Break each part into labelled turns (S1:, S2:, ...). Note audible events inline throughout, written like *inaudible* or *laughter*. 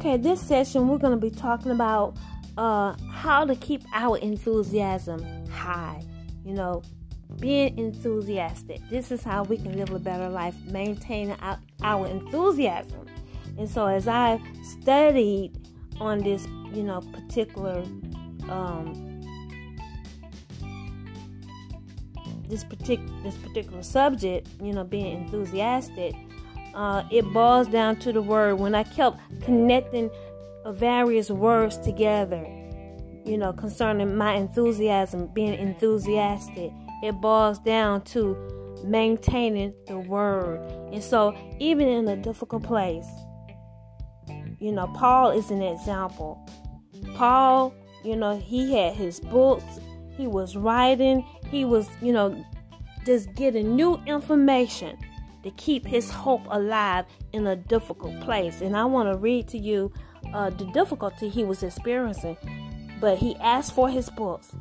S1: Okay, this session we're going to be talking about uh, how to keep our enthusiasm high. You know, being enthusiastic. This is how we can live a better life, maintaining our, enthusiasm. And so, as I studied on this, you know, particular um, this particular this particular subject, you know, being enthusiastic, uh, it boils down to the word. When I kept connecting various words together, you know, concerning my enthusiasm, being enthusiastic, it boils down to maintaining the word. And so, even in a difficult place, you know, Paul is an example. Paul, you know, he had his books, he was writing, he was, you know, just getting new information to keep his hope alive in a difficult place. And I want to read to you uh, the difficulty he was experiencing. But he asked for his books,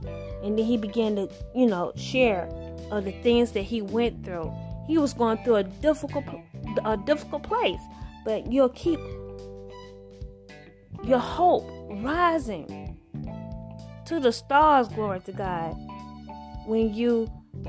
S1: and then he began to, you know, share of the things that he went through. He was going through a difficult, a difficult place, but you'll keep your hope rising to the stars. Glory to God. When you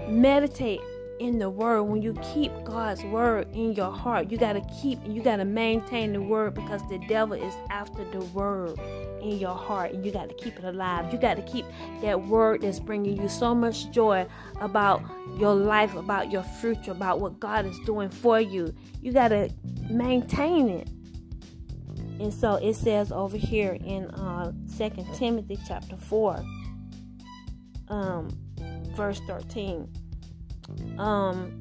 S1: meditate in the word. When you keep god's word in your heart you got to keep you got to maintain the word because the devil is after the word in your heart. And you got to keep it alive. You got to keep that word that's bringing you so much joy about your life about your future about what god is doing for you. You got to maintain it. And so it says over here in uh, 2 timothy chapter 4 um, verse 13 um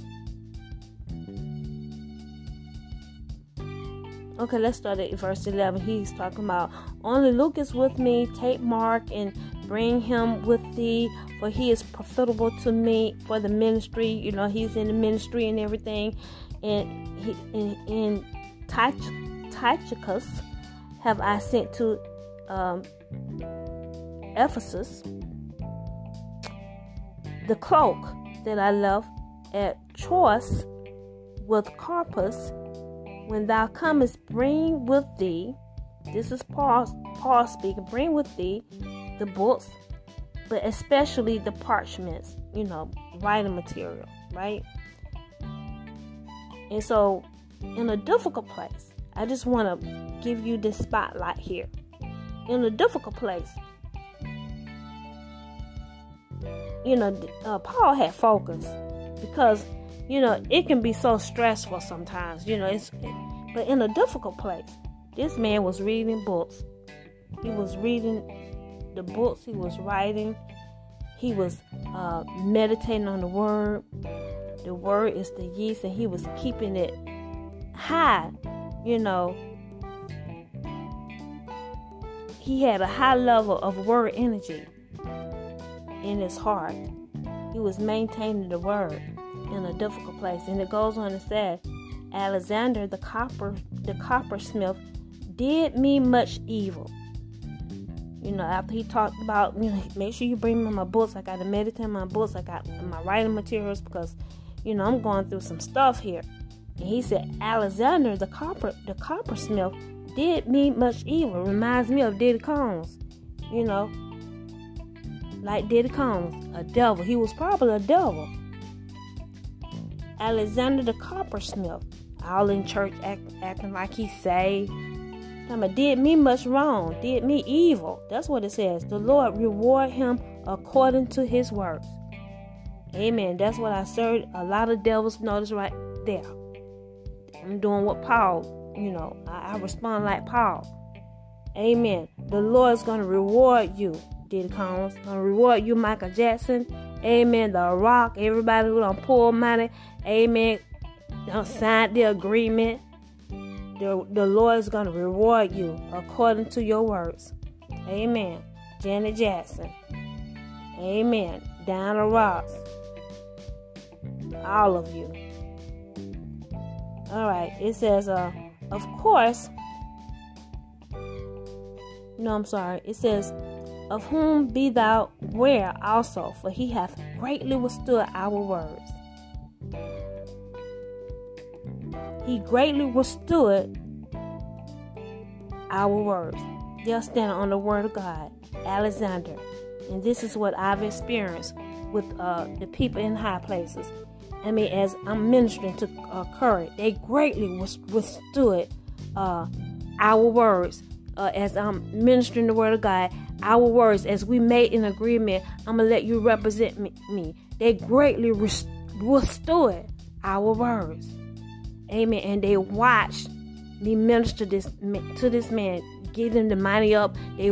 S1: Okay, let's start at verse 11. He's talking about only Luke is with me. Take Mark and bring him with thee, for he is profitable to me for the ministry. You know, he's in the ministry and everything. And he in, in Tychicus have I sent to um, Ephesus the cloak that I left at Troas with Carpus, when thou comest, bring with thee, this is Paul, Paul speaking, bring with thee the books, but especially the parchments, you know, writing material, right? And so, in a difficult place, I just want to give you this spotlight here. In a difficult place, you know, uh, Paul had focus because, you know, it can be so stressful sometimes, you know, it's, but in a difficult place, this man was reading books. He was reading the books he was writing. He was uh, meditating on the word. The word is the yeast, and he was keeping it high, you know. He had a high level of word energy in his heart. He was maintaining the word in a difficult place. And it goes on to say, Alexander the copper the coppersmith did me much evil. You know, after he talked about, you know, make sure you bring me my books. I got to meditate on my books. I got my writing materials because, you know, I'm going through some stuff here. And he said, Alexander the copper the coppersmith did me much evil. Reminds me of Diddy Combs. You know, like Diddy Combs, a devil. He was probably a devil. Alexander the coppersmith, all in church act, acting like he saved. Time did me much wrong, did me evil. That's what it says. The Lord reward him according to his works. Amen. That's what I served. A lot of devils notice right there. I'm doing what Paul, you know, I, I respond like Paul. Amen. The Lord's going to reward you Diddy Combs. Gonna reward you, Michael Jackson. Amen. The Rock. Everybody who don't pull money. Amen. Don't sign the agreement. The, the Lord is gonna reward you according to your words. Amen. Janet Jackson. Amen. Diana Ross. All of you. All right. It says, uh, of course. No, I'm sorry. It says, of whom be thou ware also, for he hath greatly withstood our words. He greatly withstood our words. They're standing on the word of God. Alexander. And this is what I've experienced with uh, the people in high places. I mean, as I'm ministering to uh, Curry, they greatly withstood uh, our words. Uh, as I'm ministering the word of God, our words, as we made an agreement, I'm gonna let you represent me. me. They greatly withstood our words. Amen. And they watched me minister this to this man, give him the money up. They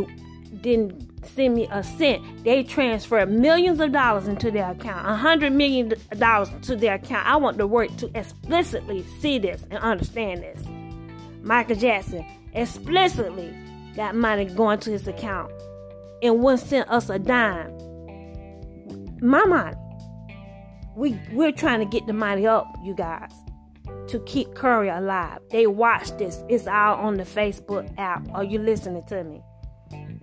S1: didn't send me a cent. They transferred millions of dollars into their account, a hundred million dollars to their account. I want the world to explicitly see this and understand this. Michael Jackson explicitly got money going to his account and wouldn't send us a dime. My money. We we're trying to get the money up, you guys, to keep Curry alive. They watch this. It's all on the Facebook app. Are you listening to me?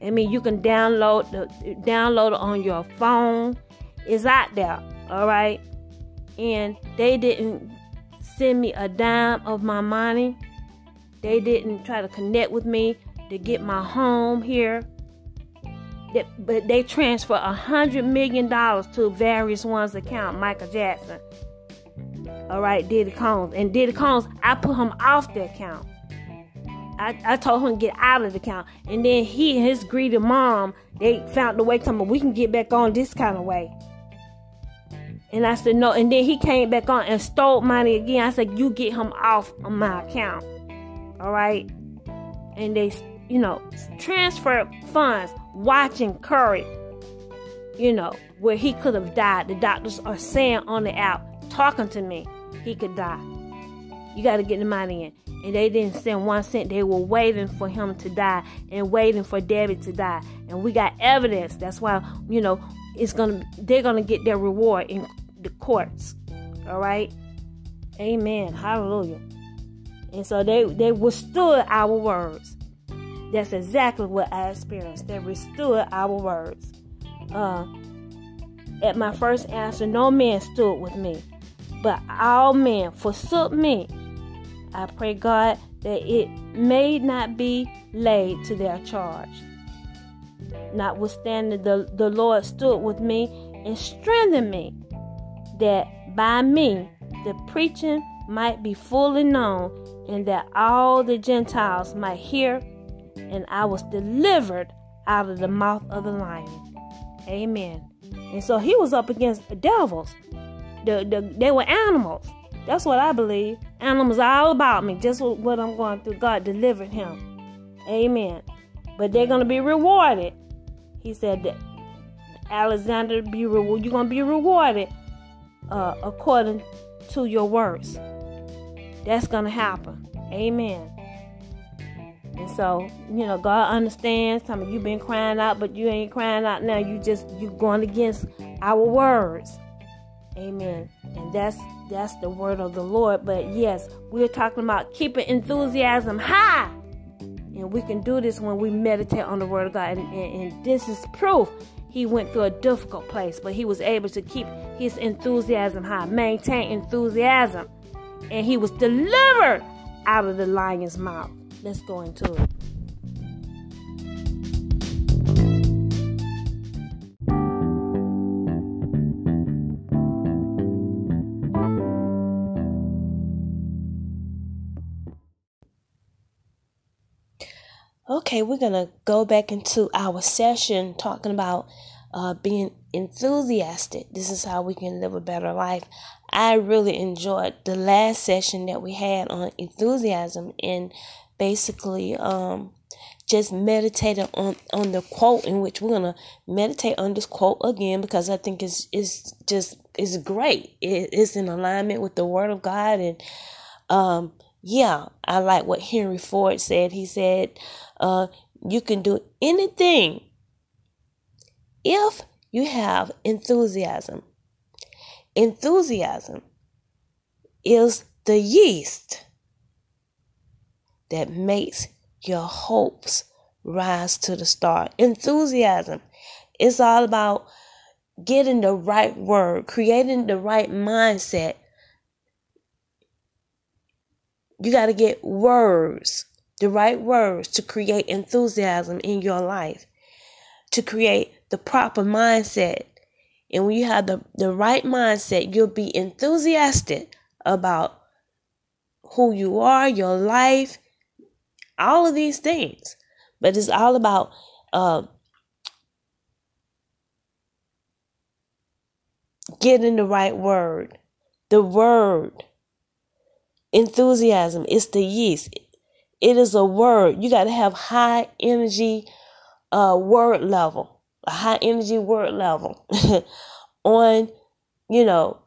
S1: I mean, you can download the download it on your phone. It's out there, all right. And they didn't send me a dime of my money. They didn't try to connect with me to get my home here. But they transfer a hundred million dollars to various ones' account. Michael Jackson, all right, Diddy Combs, and Diddy Combs, I put him off the account. I, I told him to get out of the account. And then he and his greedy mom, they found the way to me, we can get back on this kind of way. And I said, no. And then he came back on and stole money again. I said, you get him off of my account. All right. And they, you know, transfer funds, watching Curry, you know, where he could have died. The doctors are saying on the app, talking to me, he could die. You got to get the money in and they didn't send one cent. They were waiting for him to die and waiting for Debbie to die. And we got evidence. That's why, you know, it's gonna they're gonna get their reward in the courts. All right. Amen. Hallelujah. And so they they withstood our words. That's exactly what I experienced. They withstood our words. Uh, at my first answer, no man stood with me, but all men forsook me I pray, God, that it may not be laid to their charge. Notwithstanding, the, the Lord stood with me and strengthened me, that by me the preaching might be fully known, and that all the Gentiles might hear, and I was delivered out of the mouth of the lion. Amen. And so he was up against the devils. The, the, they were animals. That's what I believe. Animals all about me. Just what I'm going through. God delivered him. Amen. But they're going to be rewarded. He said that Alexander be rewarded. You're going to be rewarded uh, according to your works. That's going to happen. Amen. And so, you know, God understands. Some of you been crying out, but you ain't crying out now. You just you going against our words. Amen. And that's that's the word of the Lord. But yes, we're talking about keeping enthusiasm high. And we can do this when we meditate on the word of God. And, and, and this is proof he went through a difficult place, but he was able to keep his enthusiasm high, maintain enthusiasm. And he was delivered out of the lion's mouth. Let's go into it. Okay, we're going to go back into our session talking about uh, being enthusiastic. This is how we can live a better life. I really enjoyed the last session that we had on enthusiasm and basically um, just meditating on, on the quote in which we're to meditate on this quote again because I think it's, it's just it's great. It, it's in alignment with the word of God and um, yeah, I like what Henry Ford said. He said, uh, you can do anything if you have enthusiasm. Enthusiasm is the yeast that makes your hopes rise to the start. Enthusiasm is all about getting the right word, creating the right mindset, you got to get words,
S2: the right words to create enthusiasm in your life, to create the proper mindset. And when you have the, the right mindset, you'll be enthusiastic about who you are, your life, all of these things. But it's all about uh, getting the right word. The word. Enthusiasm is the yeast. It is a word. You got to have high energy uh, word level, a high energy word level *laughs* on, you know,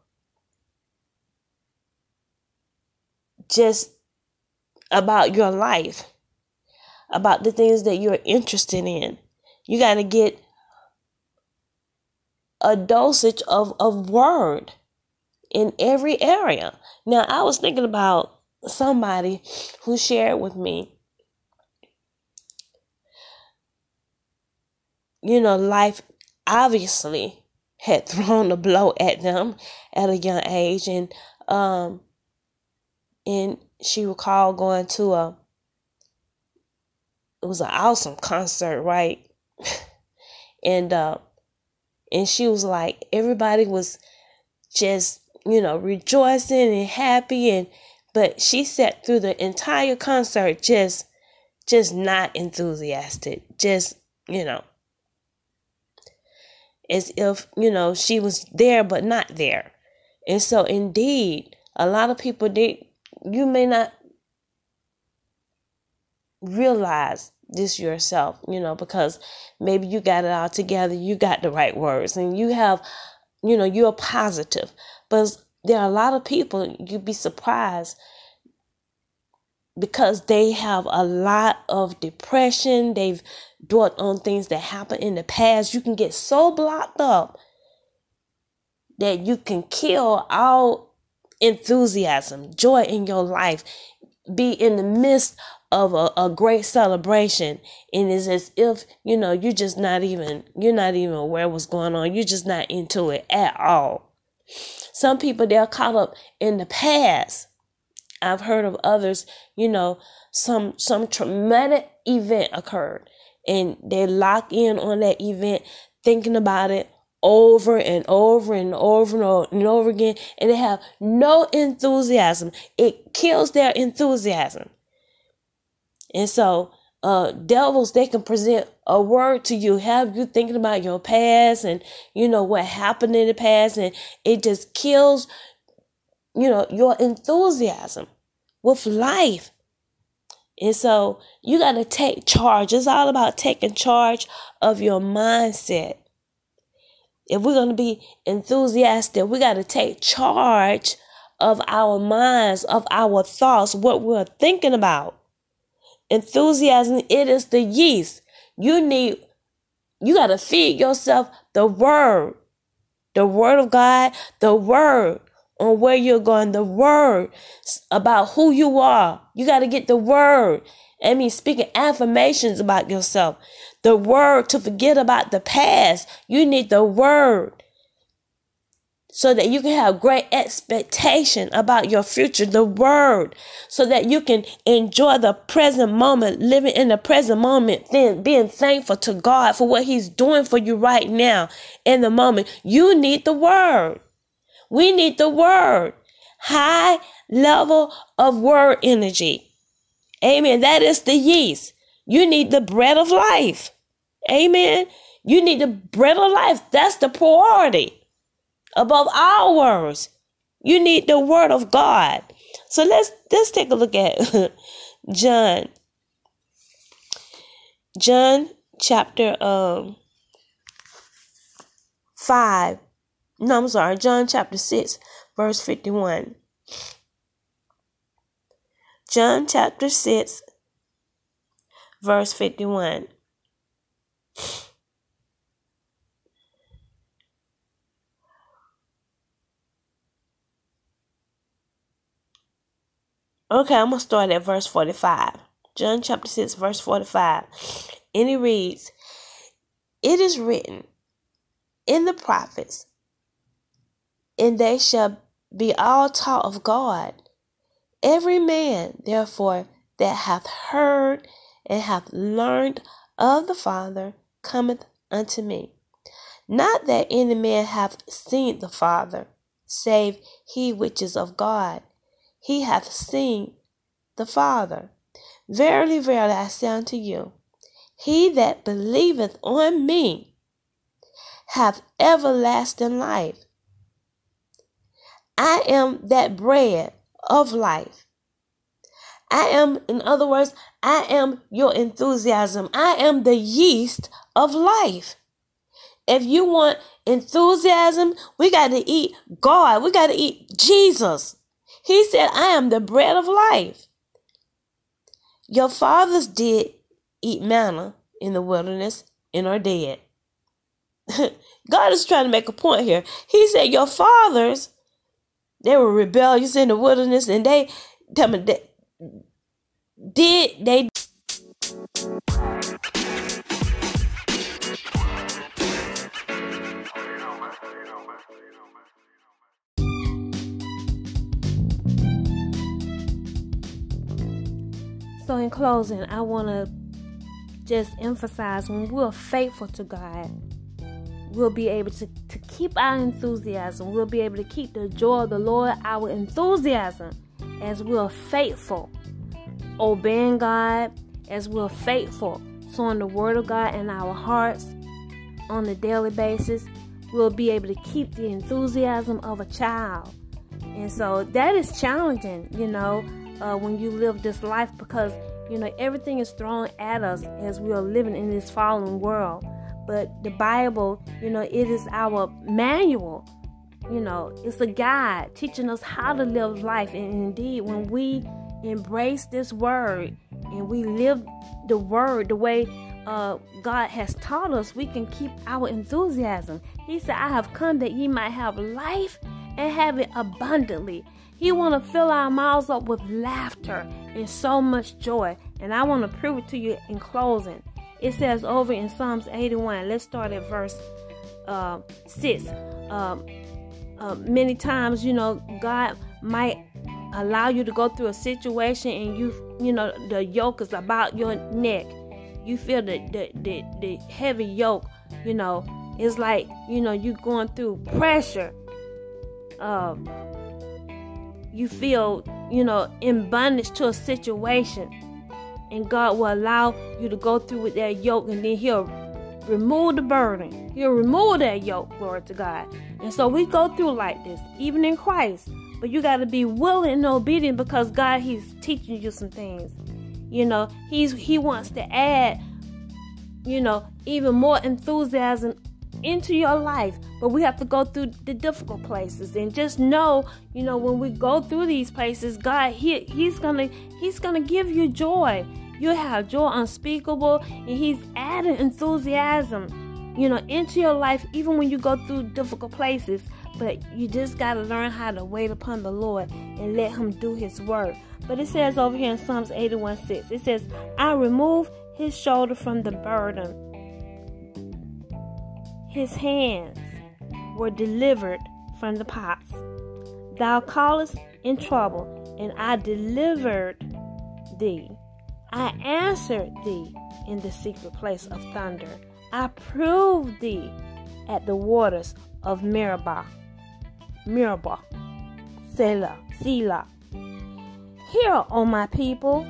S2: just about your life, about the things that you're interested in. You got to get a dosage of, of word in every area. Now, I was thinking about somebody who shared with me, you know, life obviously had *laughs* thrown a blow at them at a young age, and um, and she recalled going to a it was an awesome concert, right? *laughs* and uh and she was like everybody was just you know rejoicing and happy and but she sat through the entire concert just just not enthusiastic just you know as if you know she was there but not there and so indeed a lot of people they you may not realize this yourself, you know, because maybe you got it all together, you got the right words, and you have, you know, you're positive. But there are a lot of people, you'd be surprised because they have a lot of depression, they've dwelt on things that happened in the past. You can get so blocked up that you can kill all enthusiasm, joy in your life, be in the midst of a, a great celebration. And it's as if you know you're just not even you're not even aware what's going on. You're just not into it at all. Some people they're caught up in the past i've heard of others you know some some traumatic event occurred and they lock in on that event thinking about it over and over and over and over and over again and they have no enthusiasm it kills their enthusiasm and so, uh, devils, they can present a word to you, have you thinking about your past and, you know, what happened in the past. And it just kills, you know, your enthusiasm with life. And so you got to take charge. It's all about taking charge of your mindset. If we're going to be enthusiastic, we got to take charge of our minds, of our thoughts, what we're thinking about enthusiasm it is the yeast you need you got to feed yourself the word the word of god the word on where you're going the word about who you are. You got to get the word. I mean speaking affirmations about yourself. The word to forget about the past. You need the word so that you can have great expectation about your future, the word, so that you can enjoy the present moment, living in the present moment, then being thankful to God for what He's doing for you right now in the moment. You need the word. We need the word. High level of word energy. Amen. That is the yeast. You need the bread of life. Amen. You need the bread of life. That's the priority above all words. You need the word of God. So let's let's take a look at *laughs* John. John chapter um 5. No, I'm sorry, John chapter 6, verse 51. John chapter 6, verse 51. Okay, I'm going to start at verse 45. John chapter 6, verse 45. And it reads, It is written in the prophets, and they shall be all taught of God. Every man, therefore, that hath heard and hath learned of the Father cometh unto me. Not that any man hath seen the Father, save he which is of God. He hath seen the Father. Verily, verily, I say unto you, he that believeth on me hath everlasting life. I am that bread of life. I am, in other words, I am your enthusiasm. I am the yeast of life. If you want enthusiasm, we got to eat God. We got to eat Jesus. He said, I am the bread of life. Your fathers did eat manna in the wilderness and are dead. *laughs* God is trying to make a point here. He said, Your fathers, they were rebellious in the wilderness and they, tell me, they, did they
S1: So, in closing, I want to just emphasize when we're faithful to God, we'll be able to, to keep our enthusiasm. We'll be able to keep the joy of the Lord, our enthusiasm, as we're faithful, obeying God, as we're faithful, sowing the Word of God in our hearts on a daily basis. We'll be able to keep the enthusiasm of a child. And so that is challenging, you know, uh, when you live this life because you know everything is thrown at us as we are living in this fallen world. But the Bible, you know, it is our manual. You know, it's a guide teaching us how to live life. And indeed, when we embrace this word and we live the word the way uh, God has taught us, we can keep our enthusiasm. He said, I have come that ye might have life and have it abundantly. He want to fill our mouths up with laughter and so much joy. And I want to prove it to you in closing. It says over in Psalms 81, let's start at verse uh, 6. Uh, uh, many times, you know, God might allow you to go through a situation and you, you know, the yoke is about your neck. You feel the, the, the, the heavy yoke, you know, it's like, you know, you're going through pressure. Uh, you feel, you know, in bondage to a situation. And God will allow you to go through with that yoke and then He'll remove the burden. He'll remove that yoke, glory to God. And so we go through like this, even in Christ. But you got to be willing and obedient because God, He's teaching you some things. You know, He's He wants to add, you know, even more enthusiasm into your life but we have to go through the difficult places and just know you know when we go through these places god he, he's gonna he's gonna give you joy. You have joy unspeakable and he's adding enthusiasm you know into your life even when you go through difficult places. But you just got to learn how to wait upon the lord and let him do his work. But it says over here in psalms 81 6 it says i remove his shoulder from the burden his hands were delivered from the pots. Thou callest in trouble, and I delivered thee. I answered thee in the secret place of thunder. I proved thee at the waters of Meribah. Meribah. Selah. Selah. Hear, O my people,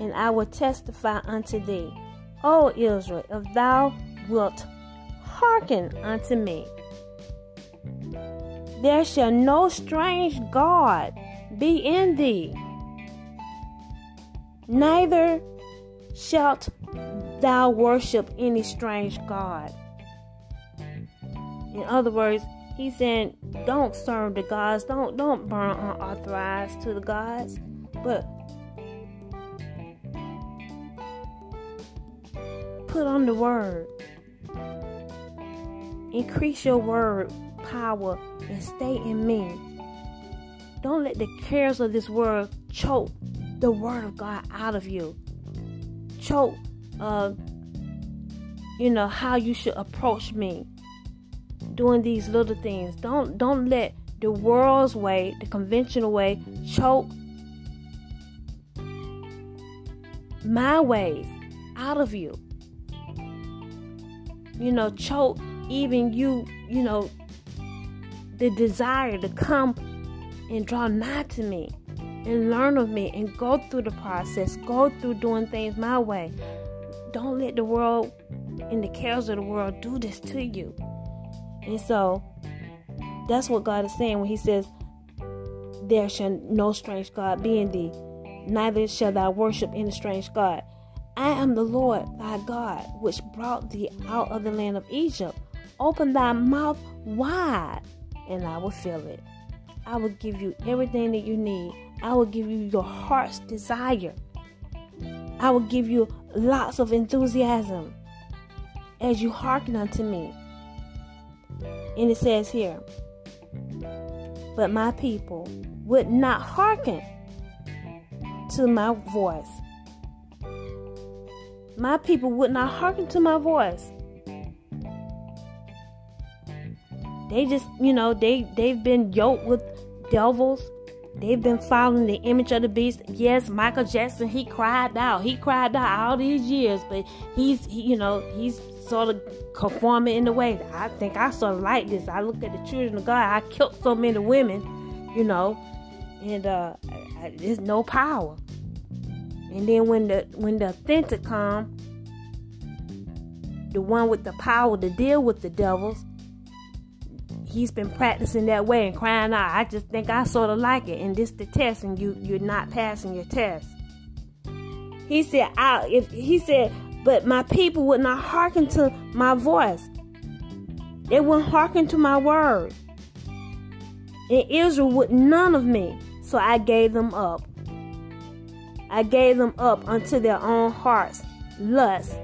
S1: and I will testify unto thee. O Israel, if thou wilt hearken unto me. There shall no strange God be in thee, neither shalt thou worship any strange God. In other words, he's saying, don't serve the gods, don't don't burn unauthorized to the gods, but put on the word. Increase your word power and stay in me. Don't let the cares of this world choke the word of God out of you. Choke, uh, you know how you should approach me. Doing these little things. Don't don't let the world's way, the conventional way, choke my ways out of you. You know, choke even you, you know, the desire to come and draw nigh to me and learn of me and go through the process, go through doing things my way. Don't let the world and the cares of the world do this to you. And so that's what God is saying when He says, There shall no strange God be in thee, neither shall thou worship any strange God. I am the Lord thy God, which brought thee out of the land of Egypt. Open thy mouth wide, and I will fill it. I will give you everything that you need. I will give you your heart's desire. I will give you lots of enthusiasm as you hearken unto me. And it says here, but my people would not hearken to my voice. My people would not hearken to my voice. They just, you know, they they've been yoked with devils. They've been following the image of the beast. Yes, Michael Jackson, he cried out. He cried out all these years, but he's, he, you know, he's sort of conforming in the way. I think I sort of like this. I look at the children of God. I killed so many women, you know, and uh, I, there's no power. And then when the when the authentic come, the one with the power to deal with the devils, he's been practicing that way and crying out. I just think I sort of like it. And this the test, and you you're not passing your test. He said, "I if he said, but my people would not hearken to my voice. They wouldn't hearken to my word. And Israel would none of me, so I gave them up. I gave them up unto their own hearts, lust,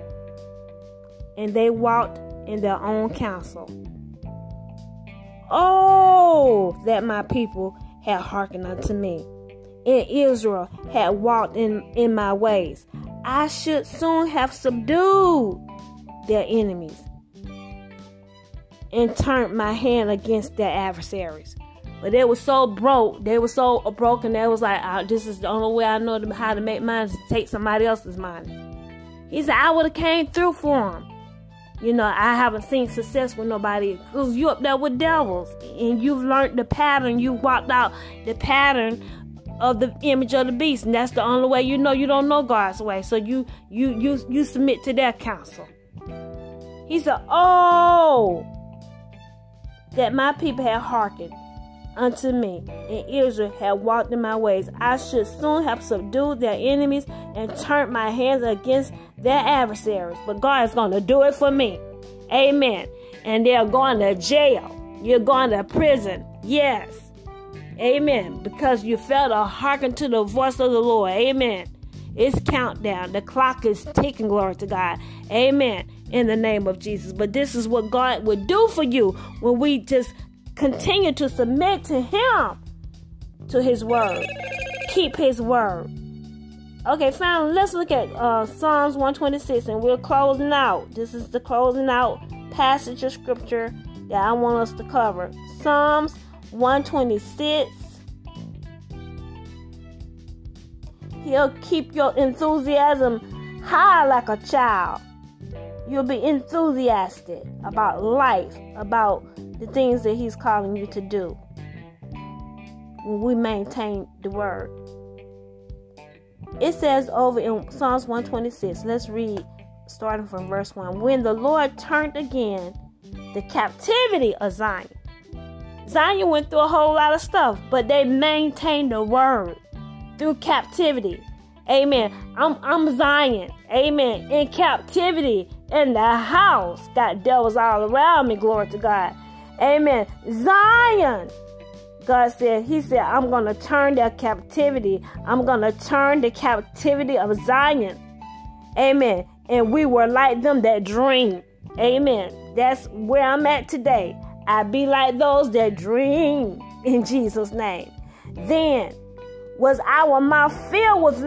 S1: and they walked in their own counsel. Oh, that my people had hearkened unto me, and Israel had walked in, in my ways. I should soon have subdued their enemies and turned my hand against their adversaries. But they were so broke, they were so broken, they was like, oh, this is the only way I know how to make money to take somebody else's money. He said, I would have came through for him. You know, I haven't seen success with nobody because you up there with devils and you've learned the pattern. you've walked out the pattern of the image of the beast, and that's the only way you know you don't know God's way. So you you you you submit to their counsel. He said, "Oh, that my people had hearkened unto me, and Israel had walked in my ways. I should soon have subdued their enemies and turned my hands against their adversaries. But God is going to do it for me. Amen. And they're going to jail. You're going to prison. Yes. Amen. Because you failed to hearken to the voice of the Lord. Amen. It's countdown. The clock is ticking. Glory to God. Amen. In the name of Jesus. But this is what God would do for you when we just continue to submit to Him, to His word. Keep His word. Okay, family, let's look at uh, Psalms 126 and we're closing out. This is the closing out passage of scripture that I want us to cover. Psalms 126. He'll keep your enthusiasm high like a child. You'll be enthusiastic about life, about the things that He's calling you to do when we maintain the Word. It says over in Psalms 126, let's read starting from verse 1. When the Lord turned again the captivity of Zion, Zion went through a whole lot of stuff, but they maintained the word through captivity. Amen. I'm, I'm Zion. Amen. In captivity in the house. Got devils all around me. Glory to God. Amen. Zion God said, He said, I'm going to turn their captivity. I'm going to turn the captivity of Zion. Amen. And we were like them that dream. Amen. That's where I'm at today. I be like those that dream in Jesus' name. Then was our mouth filled with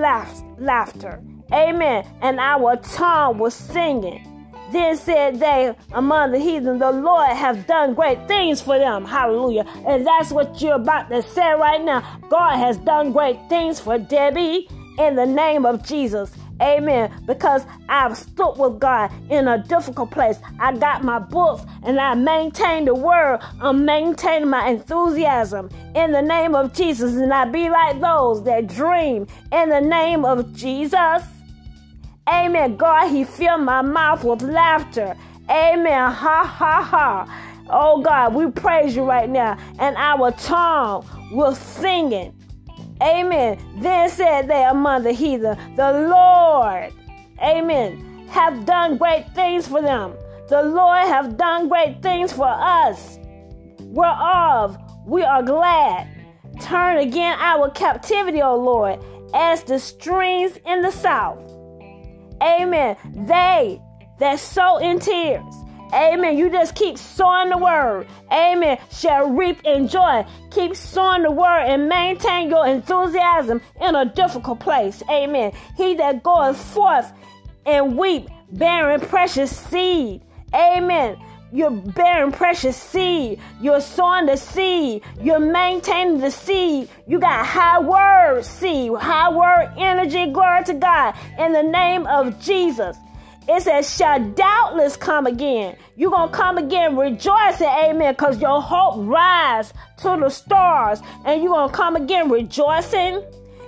S1: laughter. Amen. And our tongue was singing. Then said they among the heathen, The Lord has done great things for them. Hallelujah. And that's what you're about to say right now. God has done great things for Debbie in the name of Jesus. Amen. Because I've stood with God in a difficult place. I got my books and I maintain the word. I'm maintaining my enthusiasm in the name of Jesus. And I be like those that dream in the name of Jesus. Amen. God, He filled my mouth with laughter. Amen. Ha ha ha. Oh God, we praise you right now. And our tongue will singing. Amen. Then said they among the heathen, The Lord, amen, have done great things for them. The Lord have done great things for us, whereof we are glad. Turn again our captivity, O Lord, as the streams in the south. Amen. They that sow in tears Amen. You just keep sowing the word. Amen. Shall reap in joy. Keep sowing the word and maintain your enthusiasm in a difficult place. Amen. He that goeth forth and weep, bearing precious seed. Amen. You're bearing precious seed. You're sowing the seed. You're maintaining the seed. You got high word seed, high word energy. Glory to God. In the name of Jesus. It says, shall doubtless come again. You're going to come again rejoicing, amen, because your hope rise to the stars. And you're going to come again rejoicing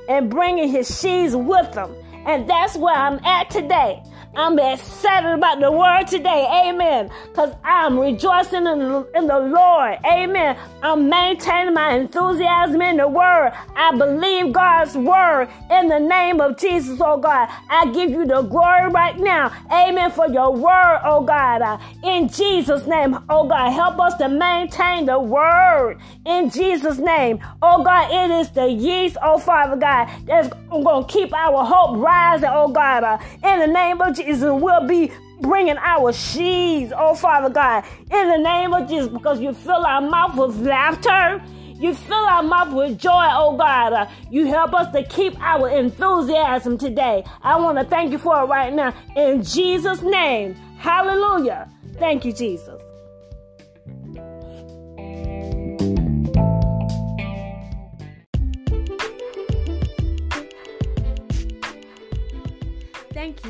S1: and bringing his sheaves with them. And that's where I'm at today. I'm excited about the word today. Amen. Because I'm rejoicing in, in the Lord. Amen. I'm maintaining my enthusiasm in the word. I believe God's word in the name of Jesus, oh God. I give you the glory right now. Amen. For your word, oh God. Uh, in Jesus' name, oh God. Help us to maintain the word in Jesus' name. Oh God, it is the yeast, oh Father God, that's going to keep our hope rising, oh God. Uh, in the name of Jesus. Jesus will be bringing our sheaves, oh Father God, in the name of Jesus, because you fill our mouth with laughter. You fill our mouth with joy, oh God. Uh, you help us to keep our enthusiasm today. I want to thank you for it right now. In Jesus' name. Hallelujah. Thank you, Jesus.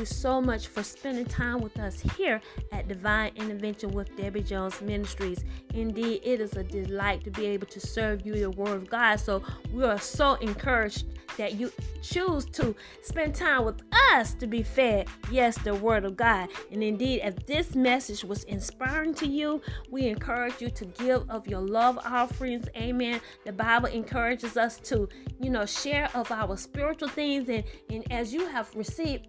S1: So much for spending time with us here at Divine Intervention with Debbie Jones Ministries. Indeed, it is a delight to be able to serve you the Word of God. So we are so encouraged that you choose to spend time with us to be fed, yes, the Word of God. And indeed, if this message was inspiring to you, we encourage you to give of your love offerings. Amen. The Bible encourages us to, you know, share of our spiritual things. And, and as you have received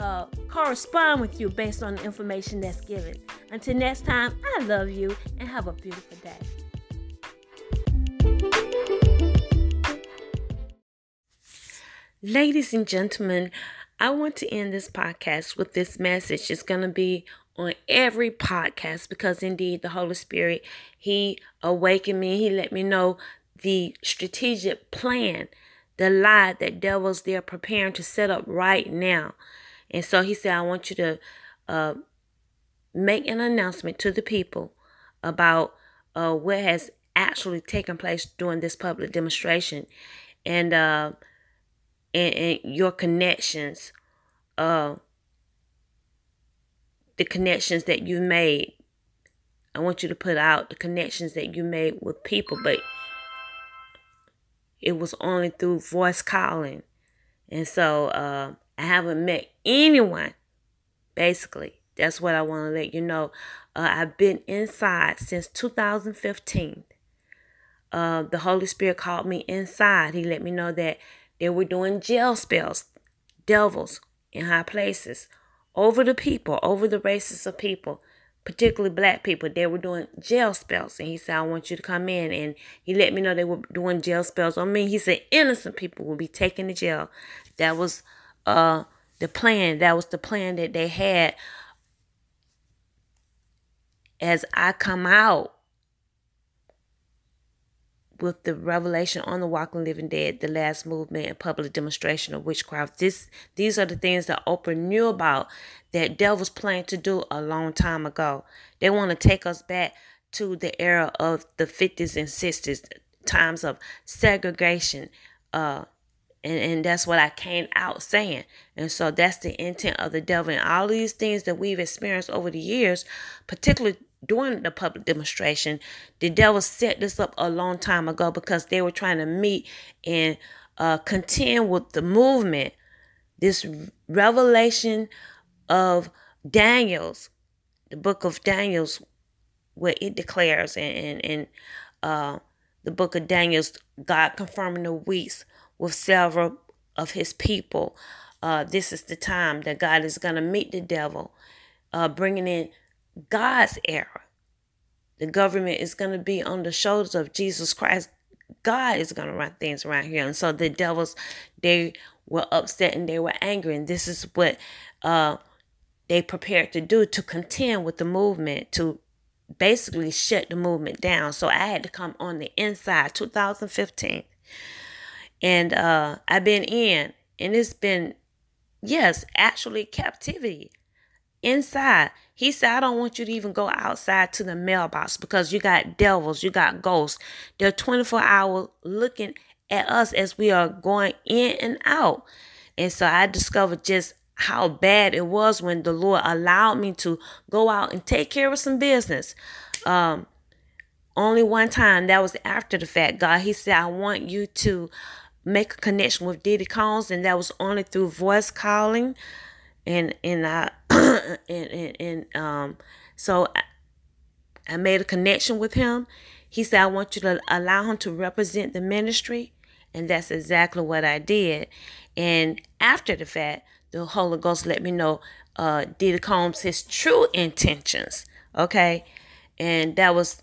S1: uh, correspond with you based on the information that's given. Until next time, I love you and have a beautiful day. Ladies and gentlemen, I want to end this podcast with this message. It's going to be on every podcast because indeed the Holy Spirit, He awakened me. He let me know the strategic plan, the lie that devils they're preparing to set up right now. And so He said, I want you to uh, make an announcement to the people about uh, what has actually taken place during this public demonstration. And uh, and, and your connections, uh, the connections that you made. I want you to put out the connections that you made with people, but it was only through voice calling. And so uh, I haven't met anyone, basically. That's what I want to let you know. Uh, I've been inside since 2015. Uh, the Holy Spirit called me inside. He let me know that they were doing jail spells, devils in high places, over the people, over the races of people, particularly black people. They were doing jail spells. And he said, I want you to come in. And he let me know they were doing jail spells on me. He said, innocent people will be taken to jail. That was uh
S2: the plan. That was the plan that they had as I come out with the revelation on the walking living dead, the last movement and public demonstration of witchcraft. This these are the things that Oprah knew about that devils planned to do a long time ago. They want to take us back to the era of the 50s and 60s, times of segregation, uh, and, and that's what I came out saying. And so that's the intent of the devil. And all these things that we've experienced over the years, particularly during the public demonstration, the devil set this up a long time ago because they were trying to meet and uh, contend with the movement. This revelation of Daniel's, the book of Daniel's, where it declares, and, and, and uh, the book of Daniel's, God confirming the weeks with several of his people. Uh, this is the time that God is going to meet the devil, uh, bringing in God's era. The government is going to be on the shoulders of Jesus Christ. God is going to run things around here. And so the devils, they were upset and they were angry. And this is what uh, they prepared to do to contend with the movement, to basically shut the movement down. So I had to come on the inside, 2015 and uh, I've been in, and it's been, yes, actually captivity inside. He said, I don't want you to even go outside to the mailbox because you got devils, you got ghosts. They're 24 hours looking at us as we are going in and out. And so I discovered just how bad it was when the Lord allowed me to go out and take care of some business. Um, only one time, that was after the fact. God, He said, I want you to make a connection with Diddy Combs, and that was only through voice calling, and and I *clears throat* and, and, and um so I, I made a connection with him. He said, I want you to allow him to represent the ministry. And that's exactly what I did. And after the fact, the Holy Ghost let me know uh Diddy Combs his true intentions. Okay. And that was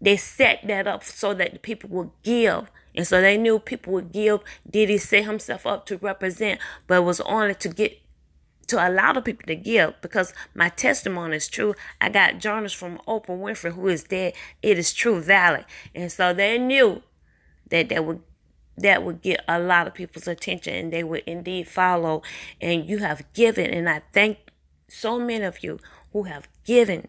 S2: they set that up so that people would give and so they knew people would give. Diddy set himself up to represent, but it was only to get to allow the people to give because my testimony is true. I got journals from Oprah Winfrey who is dead. It is true, valid. And so they knew that that would that would get a lot of people's attention and they would indeed follow. And you have given, and I thank so many of you who have given